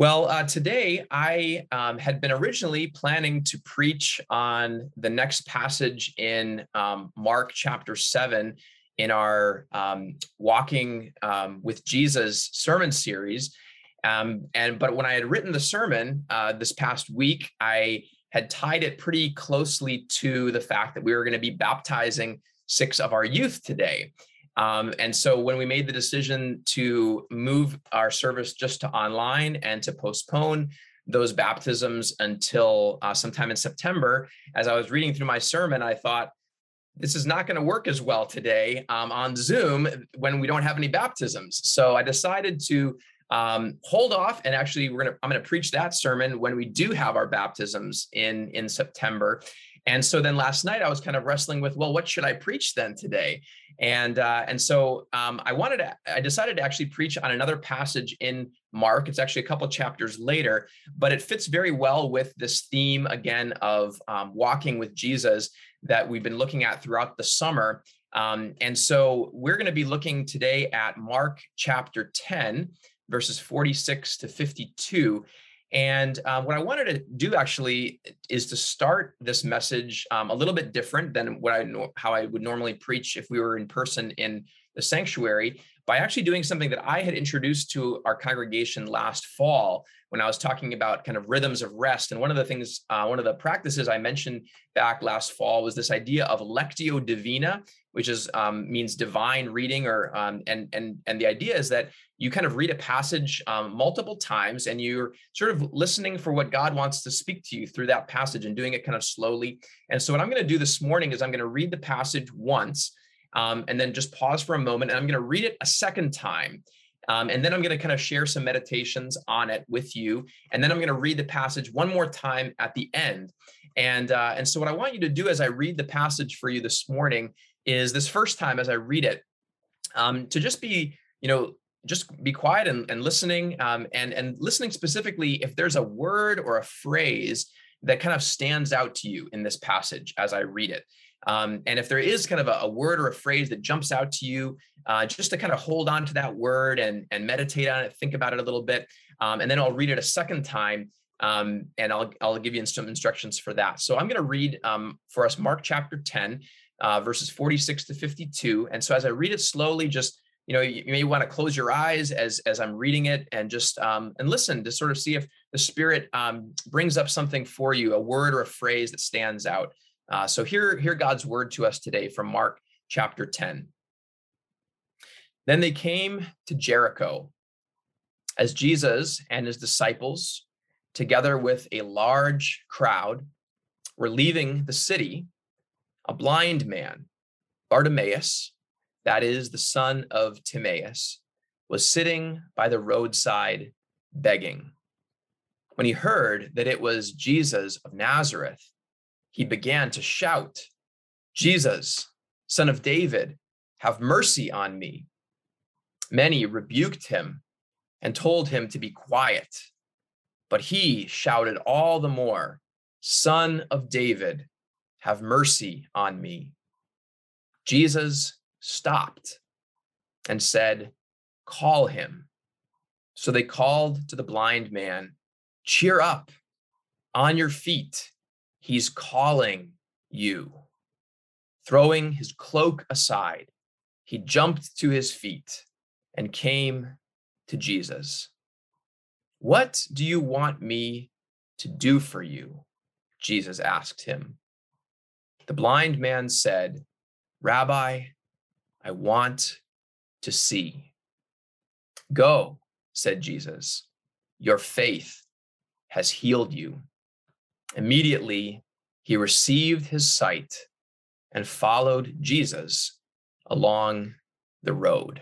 Well, uh, today I um, had been originally planning to preach on the next passage in um, Mark chapter 7 in our um, Walking um, with Jesus sermon series. Um, and but when I had written the sermon uh, this past week, I had tied it pretty closely to the fact that we were going to be baptizing six of our youth today. Um, and so when we made the decision to move our service just to online and to postpone those baptisms until uh, sometime in September, as I was reading through my sermon, I thought, this is not going to work as well today um, on Zoom when we don't have any baptisms. So I decided to um, hold off and actually we're gonna i'm gonna preach that sermon when we do have our baptisms in in september and so then last night I was kind of wrestling with, well, what should I preach then today? And uh, and so um, I wanted to, I decided to actually preach on another passage in Mark. It's actually a couple chapters later, but it fits very well with this theme again of um, walking with Jesus that we've been looking at throughout the summer. Um, and so we're going to be looking today at Mark chapter 10, verses 46 to 52. And um, what I wanted to do actually is to start this message um, a little bit different than what I how I would normally preach if we were in person in the sanctuary by actually doing something that I had introduced to our congregation last fall when I was talking about kind of rhythms of rest. And one of the things, uh, one of the practices I mentioned back last fall was this idea of lectio divina, which is um, means divine reading, or um, and and and the idea is that you kind of read a passage um, multiple times and you're sort of listening for what God wants to speak to you through that passage and doing it kind of slowly. And so what I'm going to do this morning is I'm going to read the passage once. Um, and then just pause for a moment and I'm going to read it a second time um, and then I'm going to kind of share some meditations on it with you. And then I'm going to read the passage one more time at the end. And, uh, and so, what I want you to do as I read the passage for you this morning is this first time as I read it, um, to just be, you know, just be quiet and, and listening um, and, and listening specifically if there's a word or a phrase that kind of stands out to you in this passage as I read it. Um, and if there is kind of a, a, word or a phrase that jumps out to you, uh, just to kind of hold on to that word and, and meditate on it, think about it a little bit. Um, and then I'll read it a second time um, and I'll, I'll give you some instructions for that. So I'm going to read um, for us Mark chapter 10, uh, verses 46 to 52. And so as I read it slowly, just you know, you, may want to close your eyes as as I'm reading it and just um, and listen to sort of see if the Spirit um, brings up something for you, a word or a phrase that stands out. Uh, so hear, hear God's word to us today from Mark chapter 10. Then they came to Jericho. As Jesus and his disciples, together with a large crowd, were leaving the city, a blind man, Bartimaeus, that is the son of Timaeus, was sitting by the roadside begging. When he heard that it was Jesus of Nazareth, he began to shout, Jesus, son of David, have mercy on me. Many rebuked him and told him to be quiet, but he shouted all the more, Son of David, have mercy on me. Jesus stopped and said, Call him. So they called to the blind man, Cheer up, on your feet He's calling you. Throwing his cloak aside, he jumped to his feet and came to Jesus. What do you want me to do for you? Jesus asked him. The blind man said, Rabbi, I want to see. Go, said Jesus. Your faith has healed you. Immediately, he received his sight and followed Jesus along the road.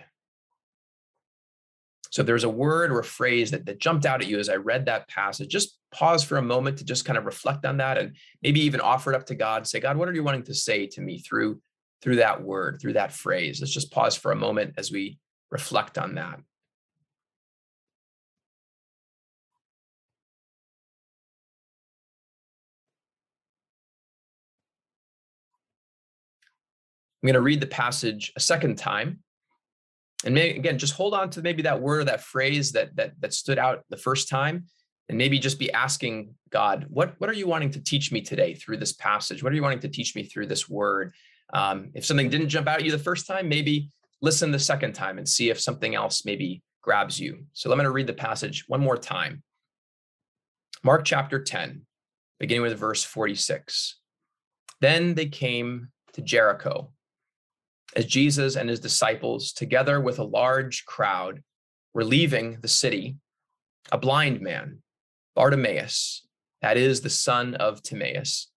So there's a word or a phrase that, that jumped out at you as I read that passage, just pause for a moment to just kind of reflect on that and maybe even offer it up to God. Say, God, what are you wanting to say to me through through that word, through that phrase? Let's just pause for a moment as we reflect on that. I'm going to read the passage a second time. And maybe, again, just hold on to maybe that word or that phrase that that that stood out the first time, and maybe just be asking God, what what are you wanting to teach me today through this passage? What are you wanting to teach me through this word? Um, if something didn't jump out at you the first time, maybe listen the second time and see if something else maybe grabs you. So going to read the passage one more time. Mark chapter 10, beginning with verse 46. Then they came to Jericho. As Jesus and his disciples, together with a large crowd, were leaving the city, a blind man, Bartimaeus, that is the son of Timaeus,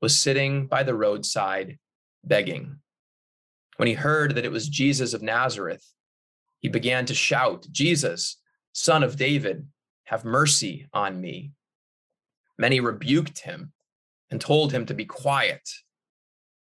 was sitting by the roadside begging. When he heard that it was Jesus of Nazareth, he began to shout, Jesus, son of David, have mercy on me. Many rebuked him and told him to be quiet.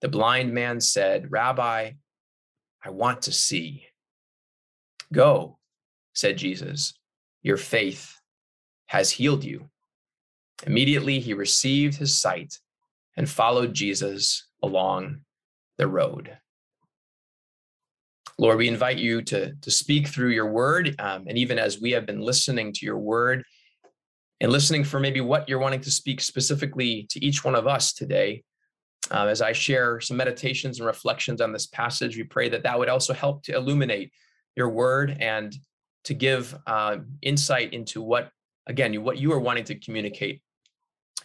The blind man said, Rabbi, I want to see. Go, said Jesus. Your faith has healed you. Immediately he received his sight and followed Jesus along the road. Lord, we invite you to, to speak through your word. Um, and even as we have been listening to your word and listening for maybe what you're wanting to speak specifically to each one of us today, uh, as I share some meditations and reflections on this passage, we pray that that would also help to illuminate your word and to give uh, insight into what, again, what you are wanting to communicate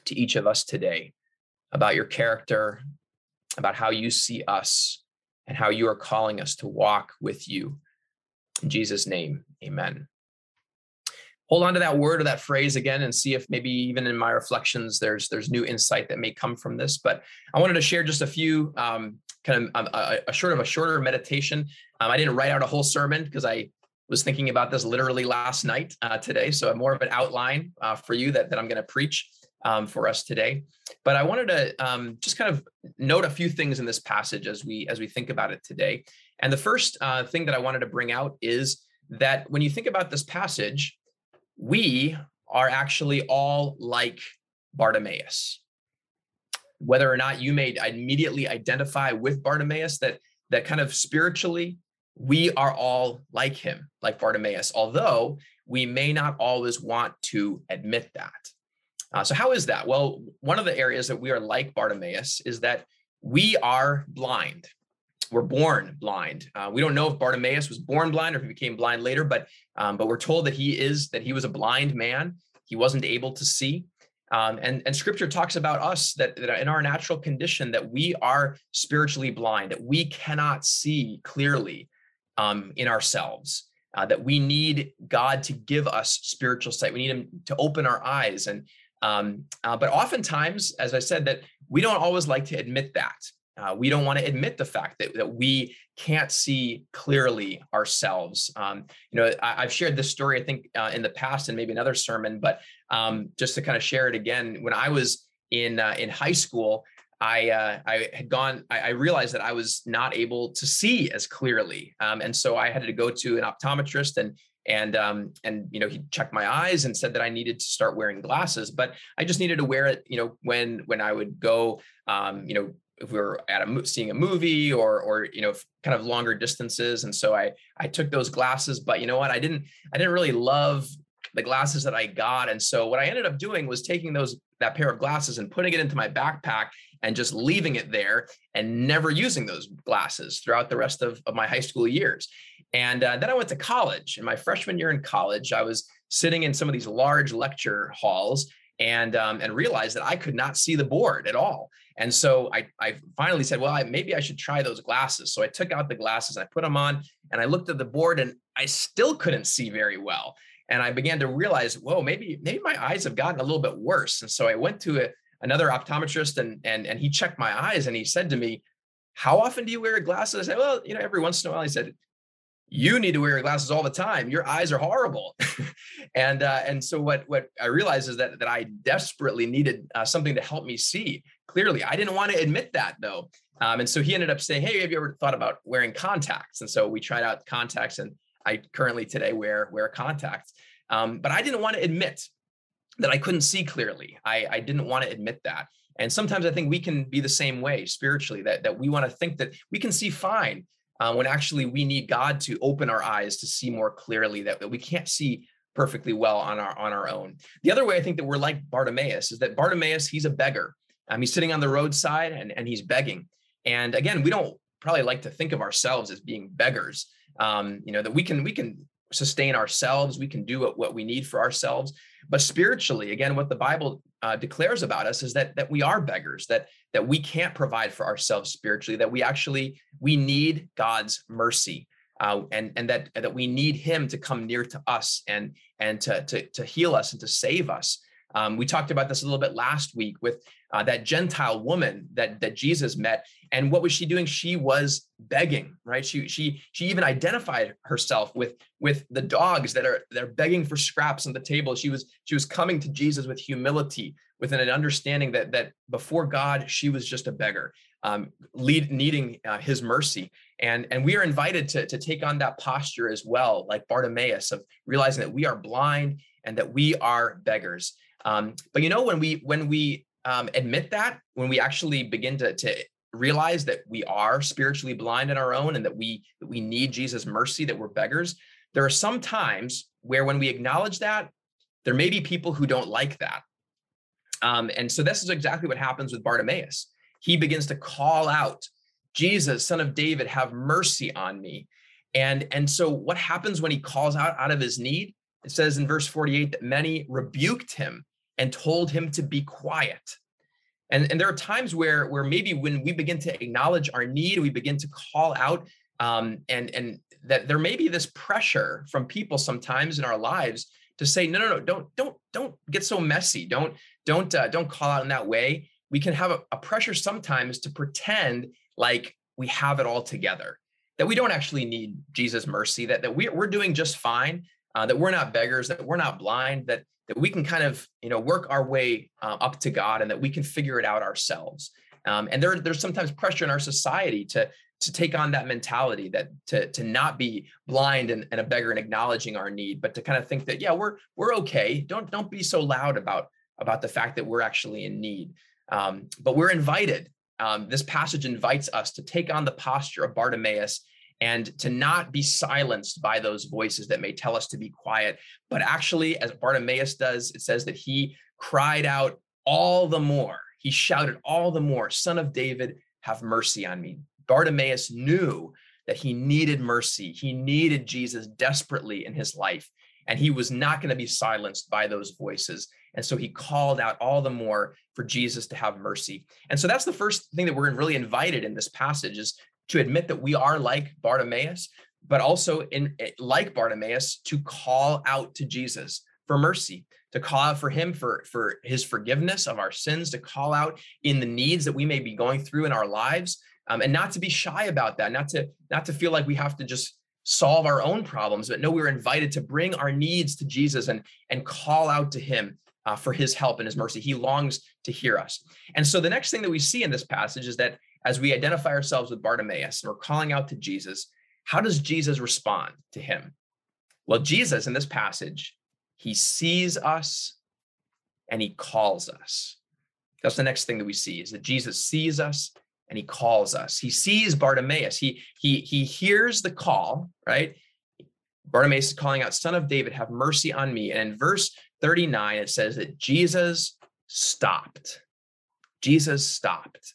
to each of us today about your character, about how you see us, and how you are calling us to walk with you. In Jesus' name, amen. Hold on to that word or that phrase again and see if maybe even in my reflections there's there's new insight that may come from this. But I wanted to share just a few um, kind of um, a, a, short of a shorter meditation. Um, I didn't write out a whole sermon because I was thinking about this literally last night uh, today. So more of an outline uh, for you that, that I'm going to preach um, for us today. But I wanted to um, just kind of note a few things in this passage as we as we think about it today. And the first uh, thing that I wanted to bring out is that when you think about this passage, we are actually all like Bartimaeus. Whether or not you may immediately identify with Bartimaeus, that that kind of spiritually, we are all like him, like Bartimaeus, although we may not always want to admit that. Uh, so, how is that? Well, one of the areas that we are like Bartimaeus is that we are blind. We're born blind. Uh, we don't know if Bartimaeus was born blind or if he became blind later, but um, but we're told that he is that he was a blind man. He wasn't able to see. Um, and, and scripture talks about us that, that in our natural condition that we are spiritually blind, that we cannot see clearly um, in ourselves, uh, that we need God to give us spiritual sight. We need him to open our eyes. And um, uh, but oftentimes, as I said, that we don't always like to admit that. Uh, we don't want to admit the fact that, that we can't see clearly ourselves. Um, you know, I, have shared this story, I think, uh, in the past and maybe another sermon, but um, just to kind of share it again, when I was in uh, in high school, I uh, I had gone. I, I, realized that I was not able to see as clearly, um, and so I had to go to an optometrist and and um, and you know he checked my eyes and said that I needed to start wearing glasses, but I just needed to wear it, you know, when when I would go, um, you know, if we were at a seeing a movie or or you know kind of longer distances, and so I I took those glasses, but you know what, I didn't I didn't really love the glasses that I got, and so what I ended up doing was taking those that pair of glasses and putting it into my backpack and just leaving it there and never using those glasses throughout the rest of, of my high school years. And uh, then I went to college. In my freshman year in college, I was sitting in some of these large lecture halls and um, and realized that I could not see the board at all. And so I, I finally said, well, I, maybe I should try those glasses. So I took out the glasses, I put them on, and I looked at the board, and I still couldn't see very well. And I began to realize, whoa, maybe maybe my eyes have gotten a little bit worse. And so I went to a, another optometrist, and and and he checked my eyes, and he said to me, "How often do you wear glasses?" I said, "Well, you know, every once in a while." He said, you need to wear your glasses all the time. Your eyes are horrible. and uh, and so what what I realized is that that I desperately needed uh, something to help me see clearly. I didn't want to admit that though. Um, and so he ended up saying, "Hey, have you ever thought about wearing contacts?" And so we tried out contacts, and I currently today wear wear contacts. Um, but I didn't want to admit that I couldn't see clearly. I, I didn't want to admit that. And sometimes I think we can be the same way spiritually, that, that we want to think that we can see fine uh, when actually we need God to open our eyes to see more clearly that, that we can't see perfectly well on our on our own. The other way I think that we're like Bartimaeus is that Bartimaeus, he's a beggar. Um, he's sitting on the roadside and, and he's begging. And again, we don't probably like to think of ourselves as being beggars. Um, you know, that we can we can sustain ourselves, we can do what, what we need for ourselves. But spiritually, again, what the Bible uh, declares about us is that that we are beggars, that that we can't provide for ourselves spiritually, that we actually we need God's mercy. Uh, and and that that we need him to come near to us and and to to, to heal us and to save us um, we talked about this a little bit last week with uh, that Gentile woman that that Jesus met, and what was she doing? She was begging, right? She she she even identified herself with with the dogs that are they're begging for scraps on the table. She was she was coming to Jesus with humility, with an understanding that that before God she was just a beggar, um, lead, needing uh, His mercy, and and we are invited to to take on that posture as well, like Bartimaeus, of realizing that we are blind and that we are beggars. Um, but you know, when we when we um, admit that, when we actually begin to to realize that we are spiritually blind in our own and that we that we need Jesus' mercy, that we're beggars, there are some times where when we acknowledge that, there may be people who don't like that. Um, and so this is exactly what happens with Bartimaeus. He begins to call out, Jesus, son of David, have mercy on me. And, and so what happens when he calls out out of his need? It says in verse 48 that many rebuked him and told him to be quiet. And, and there are times where, where maybe when we begin to acknowledge our need, we begin to call out, um, and, and that there may be this pressure from people sometimes in our lives to say, no, no, no, don't, don't, don't get so messy. Don't, don't, uh, don't call out in that way. We can have a, a pressure sometimes to pretend like we have it all together, that we don't actually need Jesus' mercy, that, that we're, we're doing just fine, uh, that we're not beggars, that we're not blind, that that we can kind of you know work our way uh, up to God and that we can figure it out ourselves. Um, and there, there's sometimes pressure in our society to to take on that mentality that to to not be blind and, and a beggar and acknowledging our need, but to kind of think that yeah we're we're okay. Don't don't be so loud about about the fact that we're actually in need. Um, but we're invited. Um, this passage invites us to take on the posture of Bartimaeus and to not be silenced by those voices that may tell us to be quiet, but actually, as Bartimaeus does, it says that he cried out all the more. He shouted all the more, Son of David, have mercy on me. Bartimaeus knew that he needed mercy. He needed Jesus desperately in his life, and he was not going to be silenced by those voices. And so he called out all the more for Jesus to have mercy. And so that's the first thing that we're really invited in this passage is to admit that we are like Bartimaeus, but also in eh, like Bartimaeus to call out to Jesus for mercy, to call out for him for for his forgiveness of our sins, to call out in the needs that we may be going through in our lives, um, and not to be shy about that, not to not to feel like we have to just solve our own problems, but no, we're invited to bring our needs to Jesus and and call out to him uh, for his help and his mercy. He longs to hear us. And so the next thing that we see in this passage is that as we identify ourselves with Bartimaeus and we're calling out to Jesus, how does Jesus respond to him? Well, Jesus in this passage, he sees us and he calls us. That's the next thing that we see is that Jesus sees us and he calls us. He sees Bartimaeus. He he he hears the call, right? Bartimaeus is calling out, Son of David, have mercy on me. And in verse 39, it says that Jesus stopped. Jesus stopped.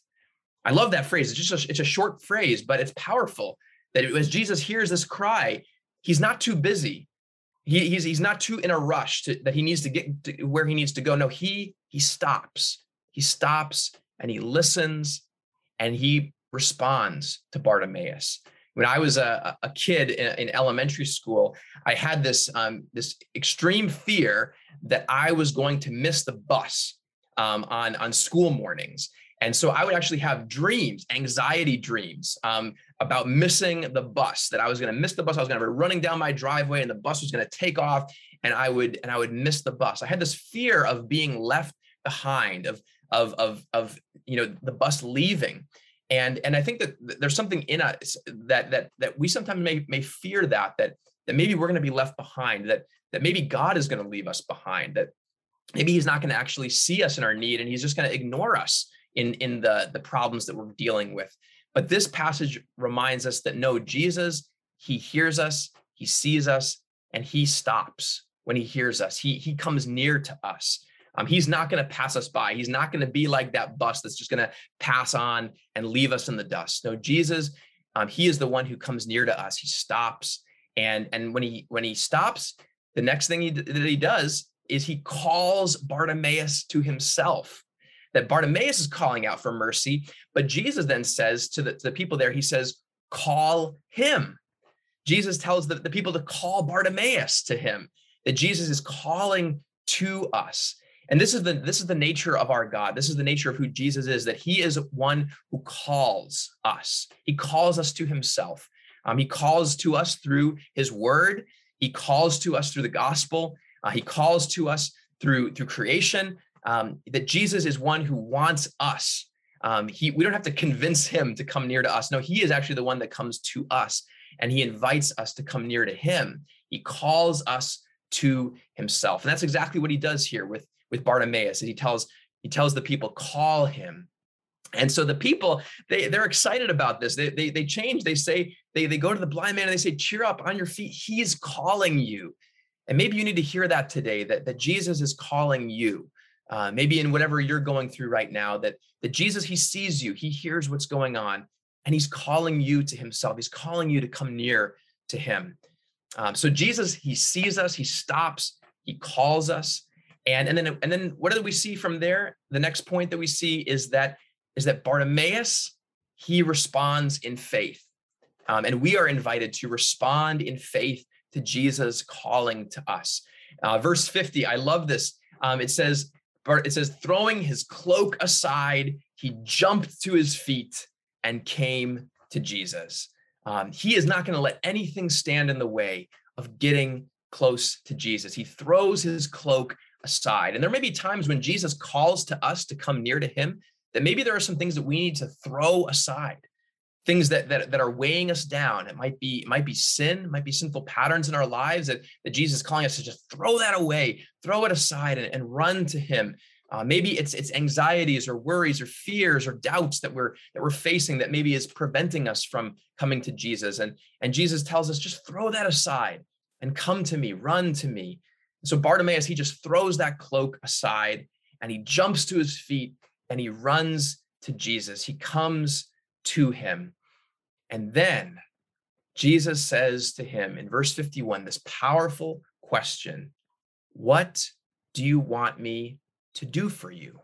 I love that phrase. It's just a, it's a short phrase, but it's powerful. That as Jesus hears this cry, he's not too busy. He, he's he's not too in a rush to, that he needs to get to where he needs to go. No, he he stops. He stops and he listens and he responds to Bartimaeus. When I was a, a kid in, in elementary school, I had this um, this extreme fear that I was going to miss the bus um, on on school mornings and so I would actually have dreams, anxiety dreams, um, about missing the bus, that I was going to miss the bus. I was going to be running down my driveway and the bus was going to take off and I would and I would miss the bus. I had this fear of being left behind, of of of of you know the bus leaving. And and I think that there's something in us that that that we sometimes may may fear that that that maybe we're going to be left behind, that that maybe God is going to leave us behind, that maybe he's not going to actually see us in our need and he's just going to ignore us in in the the problems that we're dealing with but this passage reminds us that no, Jesus, he hears us, he sees us, and he stops when he hears us. He, he comes near to us. Um, he's not going to pass us by. He's not going to be like that bus that's just going to pass on and leave us in the dust. No, Jesus, um, he is the one who comes near to us. He stops, and and when he when he stops, the next thing he, that he does is he calls Bartimaeus to himself that Bartimaeus is calling out for mercy, but Jesus then says to the, to the people there, he says, call him. Jesus tells the, the people to call Bartimaeus to him, that Jesus is calling to us. And this is the this is the nature of our God. This is the nature of who Jesus is, that he is one who calls us. He calls us to himself. Um, he calls to us through his word. He calls to us through the gospel. Uh, he calls to us through through creation um, that Jesus is one who wants us. Um, he, we don't have to convince him to come near to us. No, he is actually the one that comes to us and he invites us to come near to him. He calls us to himself. And that's exactly what he does here with, with Bartimaeus. He tells, he tells the people, call him. And so the people, they, they're excited about this. They, they, they change. They say, they, they go to the blind man and they say, cheer up on your feet. He's calling you. And maybe you need to hear that today, that, that Jesus is calling you uh, maybe in whatever you're going through right now, that, that Jesus, he sees you, he hears what's going on, and he's calling you to himself. He's calling you to come near to him. Um, so Jesus, he sees us, he stops, he calls us. And, and then and then what do we see from there? The next point that we see is that is that Bartimaeus, he responds in faith. Um, and we are invited to respond in faith to Jesus calling to us. Uh, verse 50, I love this. Um, it says, it says, throwing his cloak aside, he jumped to his feet and came to Jesus. Um, he is not going to let anything stand in the way of getting close to Jesus. He throws his cloak aside. And there may be times when Jesus calls to us to come near to him that maybe there are some things that we need to throw aside things that, that that are weighing us down. It might be it might be sin it might be sinful patterns in our lives that, that jesus is calling us to just throw that away throw it aside and, and run to him. Uh, maybe it's it's anxieties or worries or fears or doubts that we're that we're facing that maybe is preventing us from coming to jesus. And and jesus tells us just throw that aside and come to me run to me. So bartimaeus he just throws that cloak aside and he jumps to his feet and he runs to jesus. He comes to him. And then Jesus says to him in verse 51 this powerful question What do you want me to do for you?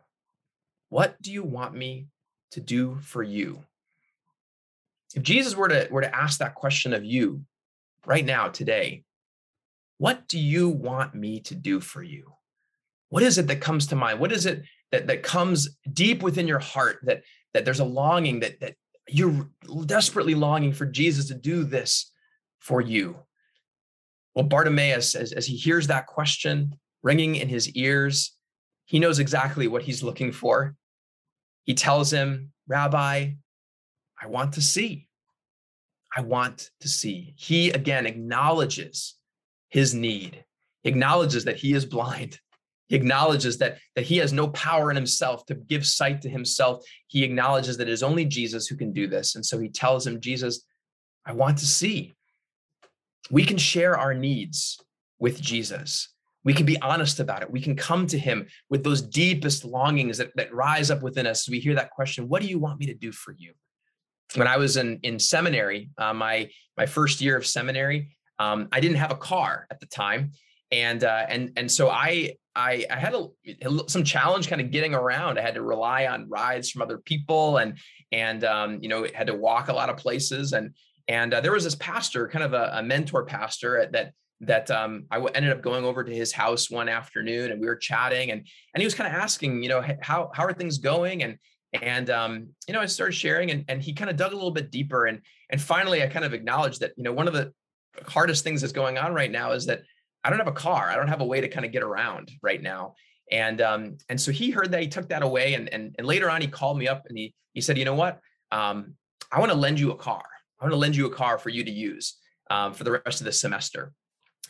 What do you want me to do for you? If Jesus were to, were to ask that question of you right now, today, what do you want me to do for you? What is it that comes to mind? What is it that, that comes deep within your heart that, that there's a longing that, that you're desperately longing for Jesus to do this for you. Well, Bartimaeus, as, as he hears that question ringing in his ears, he knows exactly what he's looking for. He tells him, Rabbi, I want to see. I want to see. He again acknowledges his need, acknowledges that he is blind, he acknowledges that, that he has no power in himself to give sight to himself. He acknowledges that it is only Jesus who can do this. And so he tells him, Jesus, I want to see. We can share our needs with Jesus. We can be honest about it. We can come to him with those deepest longings that, that rise up within us. We hear that question, what do you want me to do for you? When I was in, in seminary, uh, my, my first year of seminary, um, I didn't have a car at the time and uh, and and so I I, I had a, some challenge kind of getting around. I had to rely on rides from other people, and and um, you know had to walk a lot of places. And and uh, there was this pastor, kind of a, a mentor pastor that that um, I ended up going over to his house one afternoon, and we were chatting, and and he was kind of asking, you know, how how are things going, and And um, you know, I started sharing, and and he kind of dug a little bit deeper, and and finally, I kind of acknowledged that you know one of the hardest things that's going on right now is that I don't have a car. I don't have a way to kind of get around right now. And um, and so he heard that he took that away, and and and later on he called me up and he he said, you know what, um, I want to lend you a car. I want to lend you a car for you to use um, for the rest of the semester.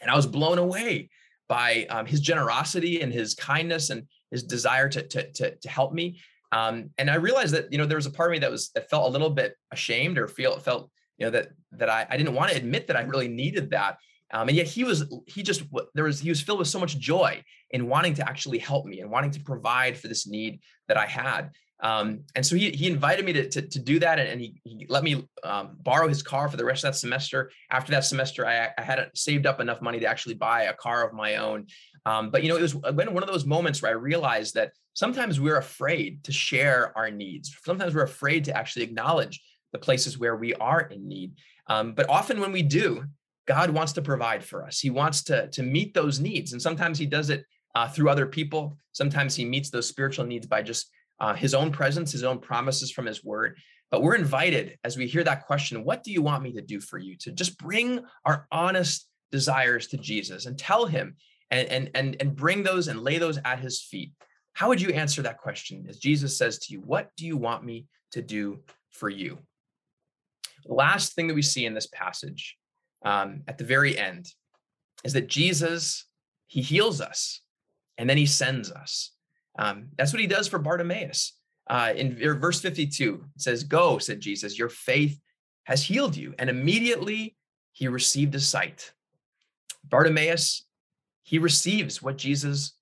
And I was blown away by um, his generosity and his kindness and his desire to to to, to help me. Um, and I realized that you know there was a part of me that was that felt a little bit ashamed or feel felt you know that that I, I didn't want to admit that I really needed that. Um, and yet he was he just there was he was filled with so much joy in wanting to actually help me and wanting to provide for this need that I had. Um, and so he he invited me to to, to do that, and, and he, he, let me um, borrow his car for the rest of that semester. After that semester, I, I had saved up enough money to actually buy a car of my own. Um, but you know, it was one of those moments where I realized that sometimes we're afraid to share our needs. Sometimes we're afraid to actually acknowledge the places where we are in need. Um, but often when we do, God wants to provide for us. He wants to to meet those needs, and sometimes He does it uh, through other people. Sometimes He meets those spiritual needs by just uh, his own presence, his own promises from his word. But we're invited as we hear that question, what do you want me to do for you? To just bring our honest desires to Jesus and tell him and, and, and, and bring those and lay those at his feet. How would you answer that question as Jesus says to you, What do you want me to do for you? The last thing that we see in this passage um, at the very end is that Jesus, he heals us and then he sends us. Um, that's what he does for Bartimaeus. Uh, in verse 52, it says, Go, said Jesus, your faith has healed you. And immediately he received a sight. Bartimaeus, he receives what Jesus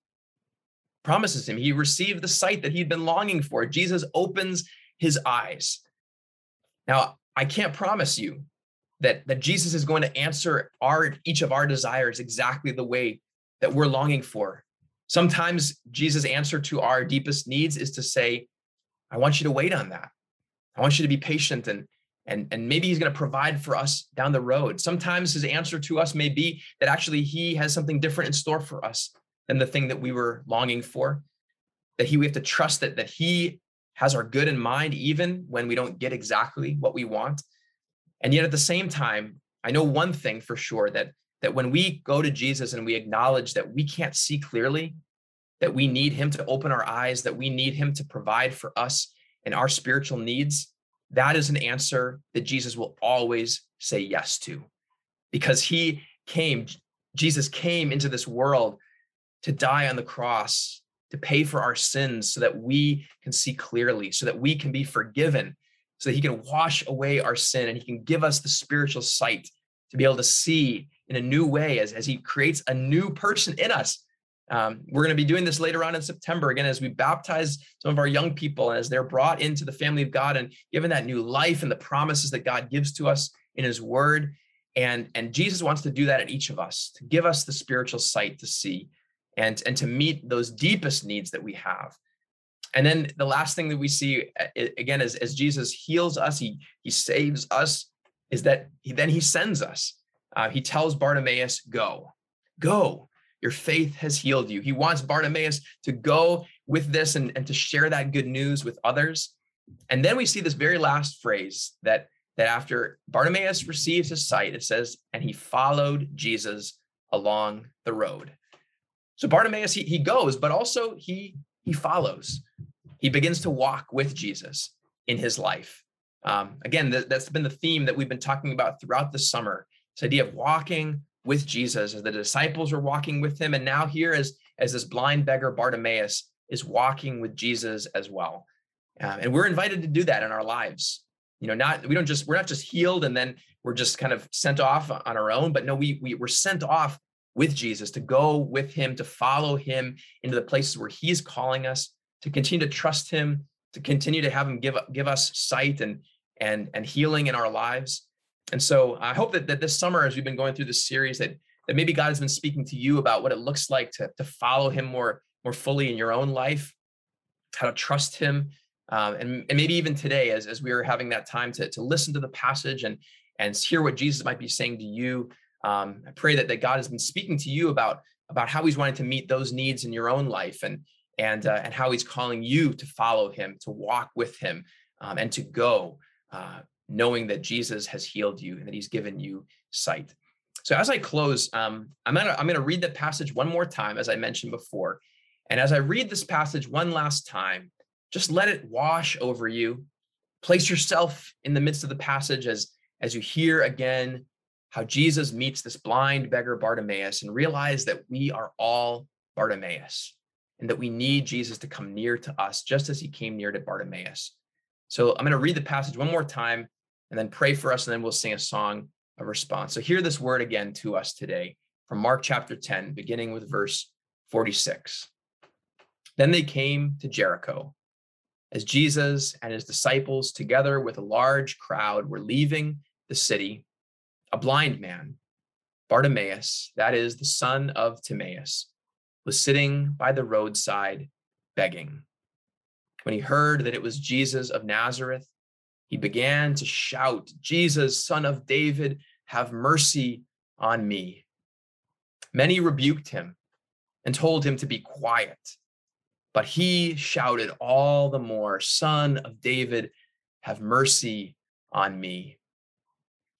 promises him. He received the sight that he'd been longing for. Jesus opens his eyes. Now, I can't promise you that, that Jesus is going to answer our each of our desires exactly the way that we're longing for. Sometimes Jesus' answer to our deepest needs is to say, I want you to wait on that. I want you to be patient and and and maybe he's going to provide for us down the road. Sometimes his answer to us may be that actually he has something different in store for us than the thing that we were longing for. That he we have to trust that that he has our good in mind even when we don't get exactly what we want. And yet at the same time, I know one thing for sure that that when we go to Jesus and we acknowledge that we can't see clearly, that we need him to open our eyes, that we need him to provide for us and our spiritual needs, that is an answer that Jesus will always say yes to. Because he came, Jesus came into this world to die on the cross, to pay for our sins so that we can see clearly, so that we can be forgiven, so that he can wash away our sin and he can give us the spiritual sight to be able to see in a new way as, as he creates a new person in us. Um, we're going to be doing this later on in September again as we baptize some of our young people and as they're brought into the family of God and given that new life and the promises that God gives to us in his word. And, and Jesus wants to do that at each of us, to give us the spiritual sight to see and, and to meet those deepest needs that we have. And then the last thing that we see again as, as Jesus heals us, he, he saves us, is that he, then he sends us uh, he tells Bartimaeus, Go, go. Your faith has healed you. He wants Bartimaeus to go with this and, and to share that good news with others. And then we see this very last phrase that, that after Bartimaeus receives his sight, it says, and he followed Jesus along the road. So Bartimaeus, he, he goes, but also he, he follows. He begins to walk with Jesus in his life. Um, again, th- that's been the theme that we've been talking about throughout the summer this idea of walking with Jesus as the disciples were walking with him. And now here as, as this blind beggar Bartimaeus is walking with Jesus as well. Um, and we're invited to do that in our lives. You know, not we don't just we're not just healed and then we're just kind of sent off on our own, but no, we we we're sent off with Jesus to go with him, to follow him into the places where he's calling us, to continue to trust him, to continue to have him give give us sight and and and healing in our lives. And so I hope that, that this summer, as we've been going through this series, that, that maybe God has been speaking to you about what it looks like to, to follow him more, more fully in your own life, how to trust him. Um, and, and maybe even today, as, as we are having that time to, to listen to the passage and, and hear what Jesus might be saying to you, um, I pray that, that God has been speaking to you about, about how he's wanting to meet those needs in your own life and, and uh, and how he's calling you to follow him, to walk with him, um, and to go, uh, knowing that Jesus has healed you and that he's given you sight. So as I close, um, I'm gonna I'm gonna read the passage one more time, as I mentioned before, and as I read this passage one last time, just let it wash over you. Place yourself in the midst of the passage as as you hear again how Jesus meets this blind beggar Bartimaeus and realize that we are all Bartimaeus and that we need Jesus to come near to us just as he came near to Bartimaeus. So I'm going to read the passage one more time and then pray for us, and then we'll sing a song of response. So hear this word again to us today from Mark chapter 10, beginning with verse 46. Then they came to Jericho. As Jesus and his disciples, together with a large crowd, were leaving the city, a blind man, Bartimaeus, that is the son of Timaeus, was sitting by the roadside begging. When he heard that it was Jesus of Nazareth, he began to shout, Jesus, son of David, have mercy on me. Many rebuked him and told him to be quiet, but he shouted all the more, Son of David, have mercy on me.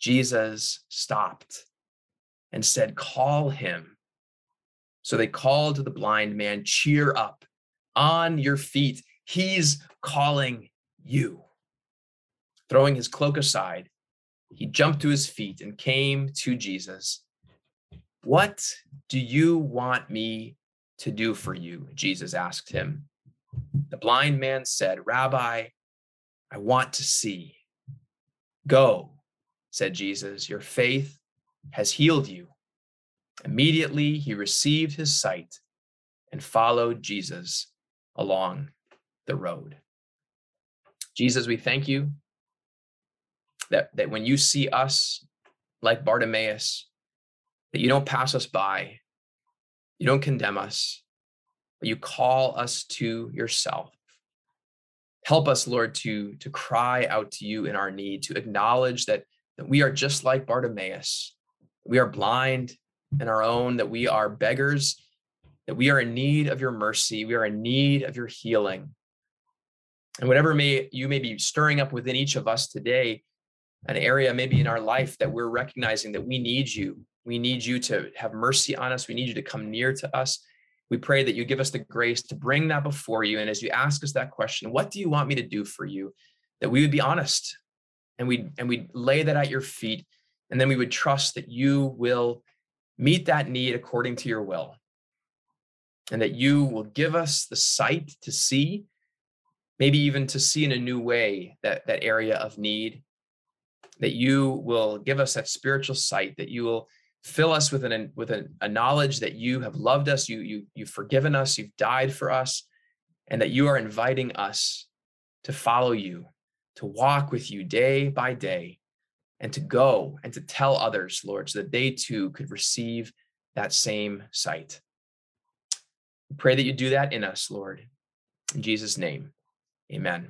Jesus stopped and said, Call him. So they called the blind man, Cheer up, on your feet. He's calling you. Throwing his cloak aside, he jumped to his feet and came to Jesus. What do you want me to do for you? Jesus asked him. The blind man said, Rabbi, I want to see. Go said Jesus, Your faith has healed you. Immediately he received his sight and followed Jesus along the road. Jesus, we thank you that, that when you see us like Bartimaeus, that you don't pass us by, you don't condemn us, but you call us to yourself. Help us, Lord, to, to cry out to you in our need, to acknowledge that that we are just like Bartimaeus. We are blind in our own, that we are beggars, that we are in need of your mercy. We are in need of your healing. And whatever may you may be stirring up within each of us today, an area maybe in our life that we're recognizing that we need you. We need you to have mercy on us. We need you to come near to us. We pray that you give us the grace to bring that before you. And as you ask us that question, what do you want me to do for you? That we would be honest, and we and we lay that at your feet and then we would trust that you will meet that need according to your will. And that you will give us the sight to see maybe even to see in a new way that that area of need. That you will give us that spiritual sight that you will fill us with an with a, a knowledge that you have loved us you you you've forgiven us you've died for us and that you are inviting us to follow you to walk with you day by day and to go and to tell others, Lord, so that they too could receive that same sight. We pray that you do that in us, Lord. In Jesus' name, amen.